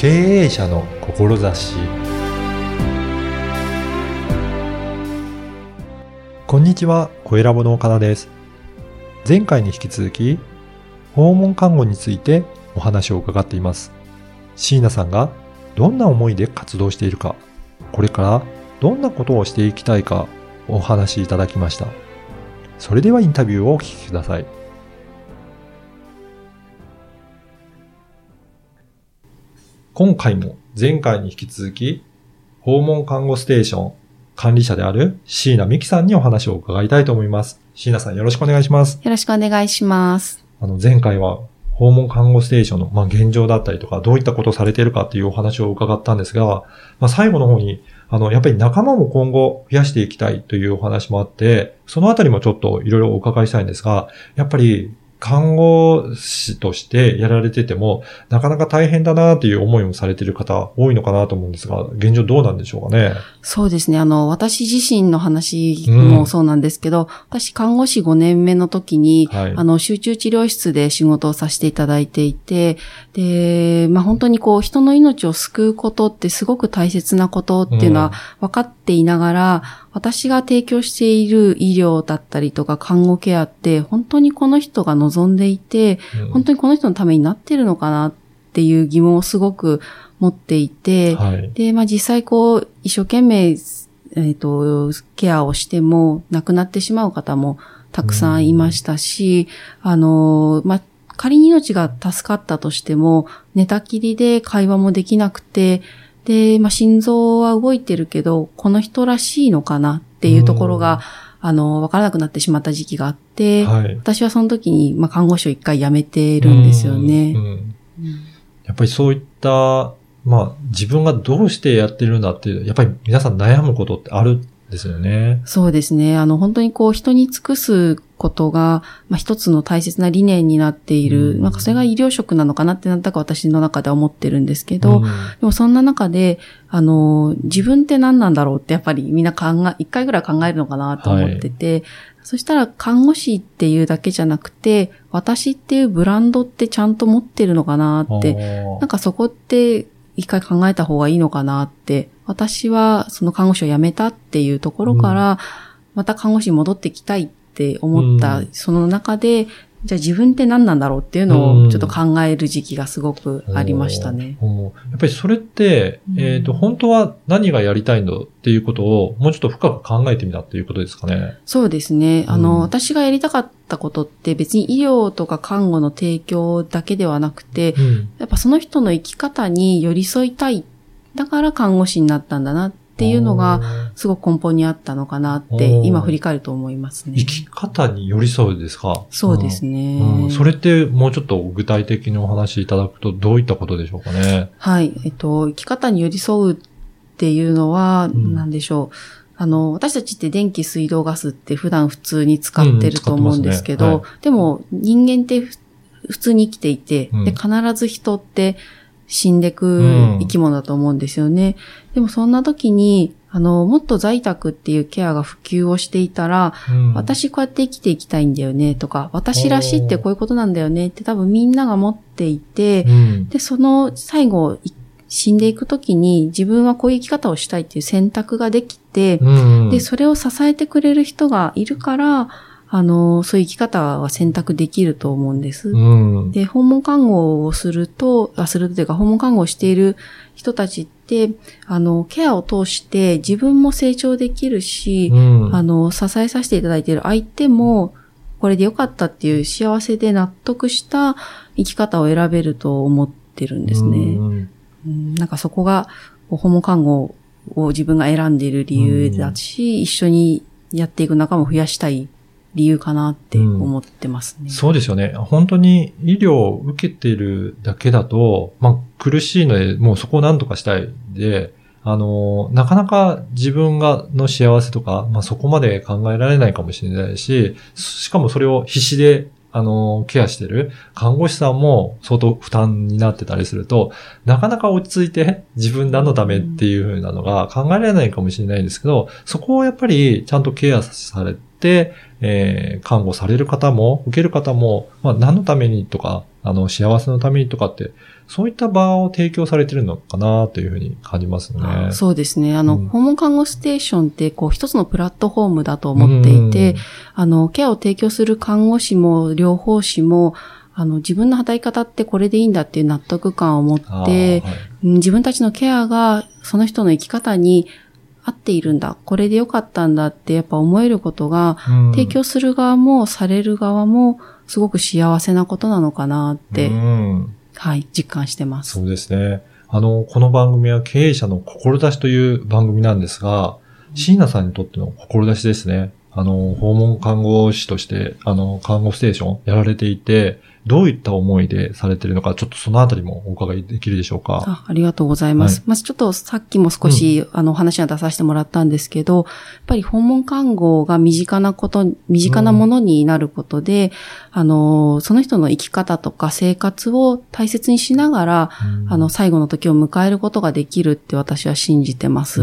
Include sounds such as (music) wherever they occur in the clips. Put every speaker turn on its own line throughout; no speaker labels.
経営者の志こんにちは、小ラボの岡田です。前回に引き続き、訪問看護についてお話を伺っています。椎名さんがどんな思いで活動しているか、これからどんなことをしていきたいかお話しいただきました。それではインタビューをお聞きください。今回も前回に引き続き、訪問看護ステーション管理者である椎名美希さんにお話を伺いたいと思います。椎名さんよろしくお願いします。
よろしくお願いします。
あの、前回は訪問看護ステーションの、まあ、現状だったりとか、どういったことをされているかっていうお話を伺ったんですが、まあ、最後の方に、あの、やっぱり仲間も今後増やしていきたいというお話もあって、そのあたりもちょっといろいろお伺いしたいんですが、やっぱり看護師としてやられてても、なかなか大変だなという思いもされている方多いのかなと思うんですが、現状どうなんでしょうかね？
そうですね。あの、私自身の話もそうなんですけど、私、看護師5年目の時に、
はい
あの、集中治療室で仕事をさせていただいていて、で、まあ、本当にこう、人の命を救うことってすごく大切なことっていうのは分かっていながら、私が提供している医療だったりとか看護ケアって、本当にこの人が望んでいて、
うん
本当にこの人のためになってるのかなっていう疑問をすごく持っていて、
はい。
で、まあ実際こう、一生懸命、えっ、と、ケアをしても亡くなってしまう方もたくさんいましたし、あの、まあ仮に命が助かったとしても、寝たきりで会話もできなくて、で、まあ心臓は動いてるけど、この人らしいのかなっていうところが、あの、わからなくなってしまった時期があって、
はい。
私はその時に、まあ看護師を一回辞めてるんですよね
やっぱりそういった、まあ、自分がどうしてやってるんだっていう、やっぱり皆さん悩むことってあるんですよね。
そうですね。あの、本当にこう、人に尽くすことが、まあ、一つの大切な理念になっている。
うん。
なんかそれが医療職なのかなってなんだか私の中では思ってるんですけど、
うん。
でもそんな中で、あの、自分って何なんだろうってやっぱりみんな考え、一回ぐらい考えるのかなと思ってて、そしたら看護師っていうだけじゃなくて、私っていうブランドってちゃんと持ってるのかなって、なんかそこって一回考えた方がいいのかなって、私はその看護師を辞めたっていうところから、また看護師に戻ってきたいって思った、
うん
その中で、じゃあ自分って何なんだろうっていうのをちょっと考える時期がすごくありましたね。
おー。やっぱりそれって、
うん
えっ、と、本当は何がやりたいんだっていうことを、もうちょっと深く考えてみたっていうことですかね。
そうですね。あの、
うん
私がやりたかったことって別に医療とか看護の提供だけではなくて、
うん。
やっぱその人の生き方に寄り添いたい。だから看護師になったんだなっていうのが、すごく根本にあったのかなって、今振り返ると思いますね。
生き方に寄り添うですか？
そうですね。
うんうんそれってもうちょっと具体的にお話しいただくとどういったことでしょうかね？
はい。えっと、生き方に寄り添うっていうのは、
ん
なんでしょう。あの、私たちって電気、水道、ガスって普段普通に使ってると思うんですけど、
うんうん使って
でも人間ってふ普通に生きていて、
うん
で、必ず人って死んでく
うん。
生き物だと思うんですよね。でもそんな時に、あの、もっと在宅っていうケアが普及をしていたら、
うん、
私こうやって生きていきたいんだよねとか、私らしいってこういうことなんだよねって多分みんなが持っていて、
うん、
で、その最後、い死んでいくときに自分はこういう生き方をしたいっていう選択ができて、
うん、
で、それを支えてくれる人がいるから、あの、そういう生き方は選択できると思うんです。
うん、
で、訪問看護をすると、あ、するというか、訪問看護をしている人たちって、あの、ケアを通して自分も成長できるし、
うん、
あの、支えさせていただいている相手も、これでよかったっていう幸せで納得した生き方を選べると思ってるんですね。
うん。
うん。なんかそこが、訪問看護を自分が選んでいる理由だし、一緒にやっていく仲間を増やしたい理由かなって思ってますね。
そうですよね。本当に医療を受けてるだけだと、まあ苦しいので、もうそこを何とかしたいで、あの、なかなか自分がの幸せとか、まあそこまで考えられないかもしれないし、しかもそれを必死であの、ケアしてる看護師さんも相当負担になってたりすると、なかなか落ち着いて自分何のためっていう風なのが考えられないかもしれないんですけど、そこをやっぱりちゃんとケアされて、えー、看護される方も、受ける方も、まあ、何のためにとか、あの、幸せのためにとかって、そういった場を提供されてるのかなというふうに感じますね。
そうですね。あの、うん、訪問看護ステーションって、こう、一つのプラットフォームだと思っていて、あの、ケアを提供する看護師も、療法士も、あの、自分の働き方ってこれでいいんだっていう納得感を持って、はい、自分たちのケアがその人の生き方に合っているんだ、これでよかったんだってやっぱ思えることが、うん、提供する側もされる側もすごく幸せなことなのかなって、うん、はい、実感してます。
そうですね。あの、この番組は経営者の志という番組なんですが、椎名さんにとっての志ですね。あの、訪問看護師として、あの、看護ステーションやられていて、どういった思いでされているのか、ちょっとそのあたりもお伺いできるでしょうか？
あありがとうございます。はい、まずちょっとさっきも少し、うん、あの話は出させてもらったんですけど、やっぱり訪問看護が身近なこと、身近なものになることで、うん、あの、その人の生き方とか生活を大切にしながら、うん、あの、最後の時を迎えることができるって私は信じてます。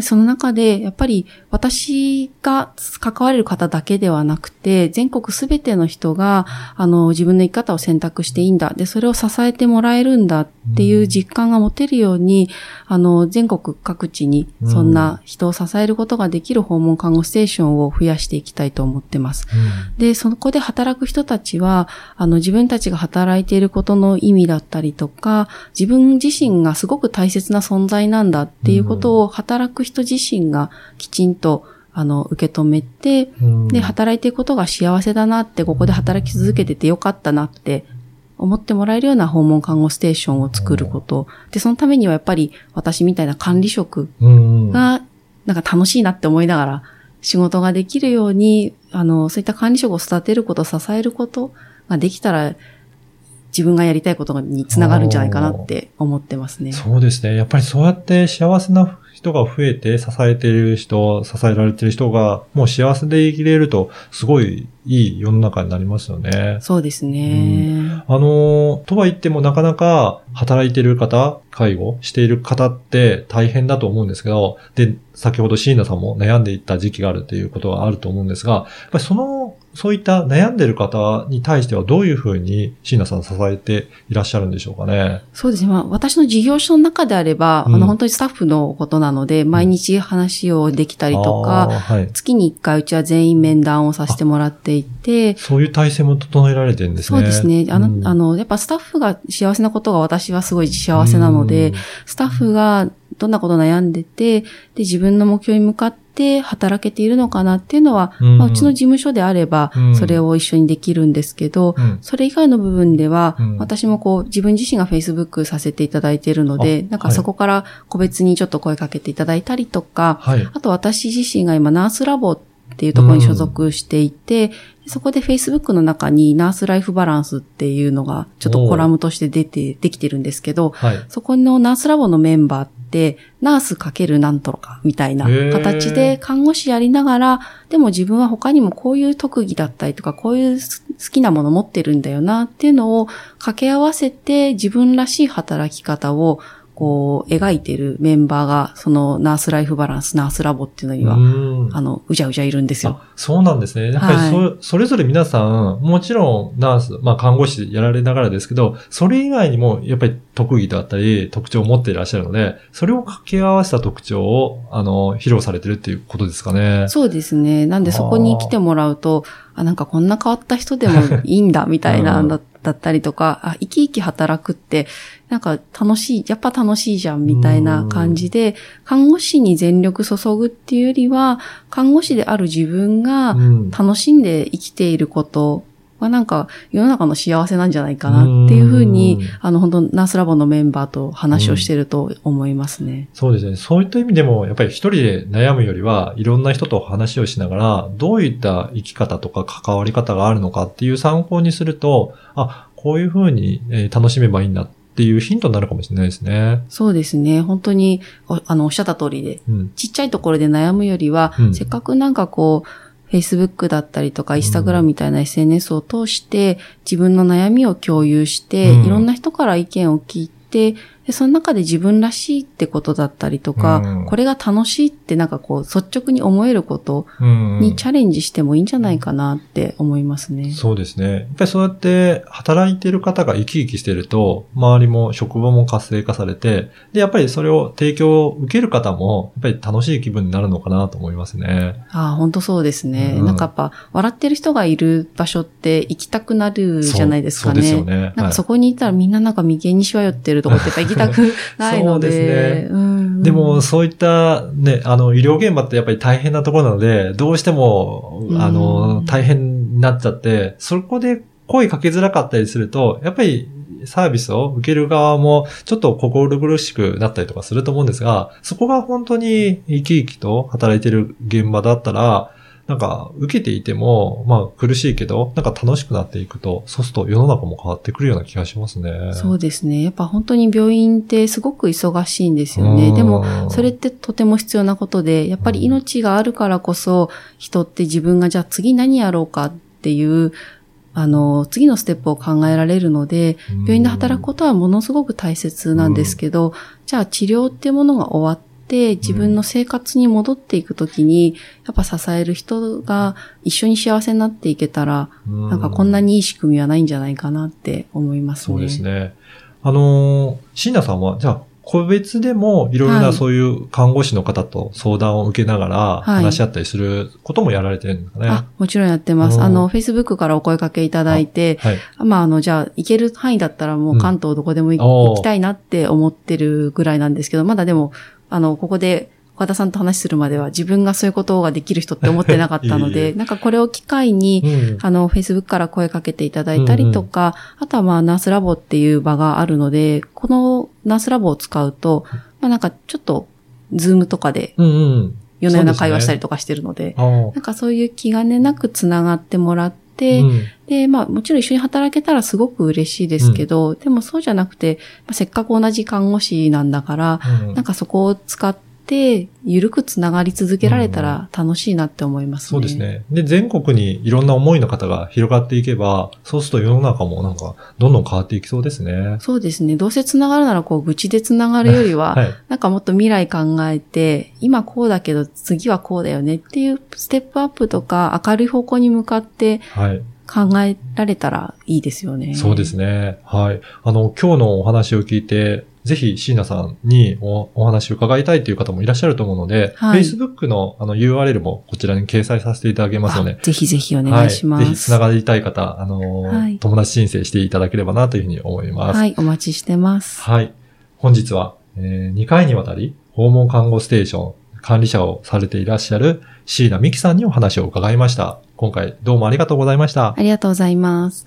その中で、やっぱり私が関われる方だけではなくて、全国すべての人が、あの、自分の生き方を選択していいんだ。で、それを支えてもらえるんだっていう実感が持てるように、あの、全国各地に、そんな人を支えることができる訪問看護ステーションを増やしていきたいと思ってます。うん、で、そこで働く人たちは、あの、自分たちが働いていることの意味だったりとか、自分自身がすごく大切な存在なんだっていうことを働く人自身がきちんとあの、受け止めて、で、働いていくことが幸せだなって、ここで働き続けててよかったなって思ってもらえるような訪問看護ステーションを作ること。で、そのためにはやっぱり私みたいな管理職が、なんか楽しいなって思いながら仕事ができるように、あの、そういった管理職を育てること、支えることができたら、自分がやりたいことにつながるんじゃないかなって思ってますね。
そうですね。やっぱりそうやって幸せな人が増えて支えている人、支えられている人がもう幸せで生きれると、すごいいい世の中になりますよね。
そうですね。
うん、あの、とは言ってもなかなか働いている方、介護している方って大変だと思うんですけど、で、先ほど椎名さんも悩んでいった時期があるっていうことはあると思うんですが、やっぱりそのそういった悩んでる方に対してはどういうふうに椎名さん支えていらっしゃるんでしょうかね？
そうですね。まあ、私の事業所の中であれば、うん、あの、本当にスタッフのことなので、毎日話をできたりとか、はい、月に1回うちは全員面談をさせてもらっていて、
そういう体制も整えられてるんです
ね。そうですね。あの、うん、あの、やっぱスタッフが幸せなことが私はすごい幸せなので、うん、スタッフがどんなこと悩んでて、で、自分の目標に向かって働けているのかなっていうのは、うん、まあ、うちの事務所であれば、それを一緒にできるんですけど、うん、それ以外の部分では、うん、私もこう、自分自身が Facebook させていただいているので、なんかそこから個別にちょっと声かけていただいたりとか、はい、あと私自身が今ナースラボっていうところに所属していて、そこで Facebook の中にナースライフバランスっていうのがちょっとコラムとして出て、できてるんですけど、はい、そこのナースラボのメンバーって、ナースかけるなんとかみたいな形で看護師やりながら、でも自分は他にもこういう特技だったりとか、こういう好きなもの持ってるんだよなっていうのを掛け合わせて自分らしい働き方をこう、描いてるメンバーが、そのナースライフバランス、ナースラボっていうのには、あの、うじゃうじゃいるんですよ。
そうなんですね。やっぱりそ、はい、それぞれ皆さん、もちろんナース、まあ看護師やられながらですけど、それ以外にも、やっぱり特技だったり、特徴を持っていらっしゃるので、それを掛け合わせた特徴を、あの、披露されてるっていうことですかね。
そうですね。なんでそこに来てもらうと、あ、なんかこんな変わった人でもいいんだ、みたいな、うん、だったりとか、あ、生き生き働くって、なんか楽しい、やっぱ楽しいじゃん、みたいな感じで、看護師に全力注ぐっていうよりは、看護師である自分が楽しんで生きていることがなんか世の中の幸せなんじゃないかなっていうふうに、あの本当ナースラボのメンバーと話をしてると思いますね、
うん。そうですね。そういった意味でも、やっぱり一人で悩むよりは、いろんな人と話をしながら、どういった生き方とか関わり方があるのかっていう参考にすると、あ、こういうふうに楽しめばいいんだっていうヒントになるかもしれないですね。
そうですね。本当に、あの、おっしゃった通りで、うん、ちっちゃいところで悩むよりは、うん、せっかくなんかこう、Facebook だったりとか、Instagram みたいな SNS を通して、自分の悩みを共有して、いろんな人から意見を聞いて、で、その中で自分らしいってことだったりとか、
うん
これが楽しいってなんかこう、率直に思えること
うん
にチャレンジしてもいいんじゃないかなって思いますね。
そうですね。やっぱりそうやって働いてる方が生き生きしてると、周りも職場も活性化されて、で、やっぱりそれを提供を受ける方も、やっぱり楽しい気分になるのかなと思いますね。
ああ、本当そうですね。
うん
なんかやっぱ、笑ってる人がいる場所って行きたくなるじゃないですかね。
そうですよね。
なん
はい
かそこに行ったらみんななんか眉間にしわ寄ってるとこってやっぱ行きたくないので。
そうですね。
うん。うん
でも、そういったね、あの、医療現場ってやっぱり大変なところなので、どうしても、あ
う
の、
ん
大変になっちゃって、そこで声かけづらかったりすると、やっぱりサービスを受ける側もちょっと心苦しくなったりとかすると思うんですが、そこが本当に生き生きと働いてる現場だったら、なんか、受けていても、まあ苦しいけど、なんか楽しくなっていくと、そうすると世の中も変わってくるような気がしますね。
そうですね。やっぱ本当に病院ってすごく忙しいんですよね。でも、それってとても必要なことで、やっぱり命があるからこそ、人って自分がじゃあ次何やろうかっていう、あの、次のステップを考えられるので、病院で働くことはものすごく大切なんですけど、じゃあ治療っていうものが終わって、自分の生活に戻っていくときに、やっぱ支える人が一緒に幸せになっていけたら、
な
なんかこんなにいい仕組みはないんじゃないかなって思いますね。
そうですね。あのー、椎名さんは、じゃあ、個別でもいろいろ
は
ないそういう看護師の方と相談を受けながら
はい
話し合ったりすることもやられてるんですかね。
あ、もちろんやってます。
うん
あの、Facebook からお声かけいただいて、
はい。
まあ、あの、じゃあ、行ける範囲だったらもう関東どこでも行きたいなって思ってるぐらいなんですけど、まだでも、あの、ここで岡田さんと話するまでは自分がそういうことができる人って思ってなかったの (laughs)
いえいえ。
で、なんかこれを機会に、
うん。
あの、Facebook から声かけていただいたりとか、あとはまあ、ナースラボっていう場があるので、このナースラボを使うと、まあなんかちょっと、ズームとかで
うんうん。
夜な夜な会話したりとかしてるので、
あー
なんかそういう気兼ねなくつながってもらって、
うん。
で、まあもちろん一緒に働けたらすごく嬉しいですけど、でもそうじゃなくて、まあ、せっかく同じ看護師なんだから、
うん。
なんかそこを使って、ゆるくつながり続けられたら楽しいなって思いますね。
そうです。ね。で、全国にいろんな思いの方が広がっていけば、そうすると世の中もなんか、どんどん変わっていきそうですね。
そうですね。どうせつながるならこう愚痴でつながるよりは、(laughs)
はい。
なんかもっと未来考えて、今こうだけど次はこうだよねっていうステップアップとか明るい方向に向かって
はい。
考えられたらいいですよね。
そうですね。はい。あの、今日のお話を聞いて、ぜひ椎名さんにおお話を伺いたいという方もいらっしゃると思うので、
はい
Facebook のあの URL もこちらに掲載させていただきますので、
あぜひぜひお願いします。
はい。ぜひ繋がりたい方、あのー
はい
友達申請していただければなというふうに思います。
はい、お待ちしてます。
はい。本日は、え2回にわたり、訪問看護ステーション管理者をされていらっしゃる椎名美希さんにお話を伺いました。今回どうもありがとうございました。
ありがとうございます。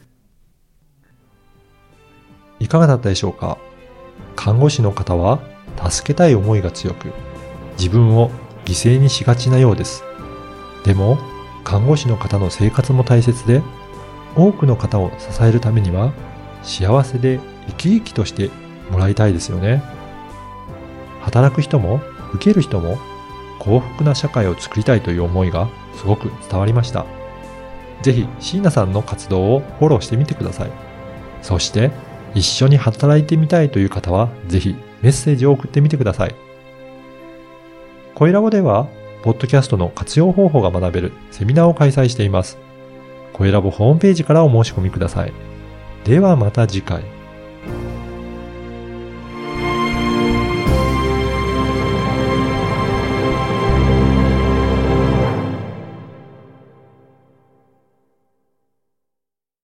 いかがだったでしょうか？看護師の方は助けたい思いが強く、自分を犠牲にしがちなようです。でも、看護師の方の生活も大切で、多くの方を支えるためには、幸せで生き生きとしてもらいたいですよね。働く人も、受ける人も、幸福な社会を作りたいという思いがすごく伝わりました。ぜひ、椎名さんの活動をフォローしてみてください。そして、一緒に働いてみたいという方は、ぜひメッセージを送ってみてください。コイラボでは、ポッドキャストの活用方法が学べるセミナーを開催しています。コイラボホームページからお申し込みください。ではまた次回。